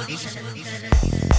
podéis adelantar.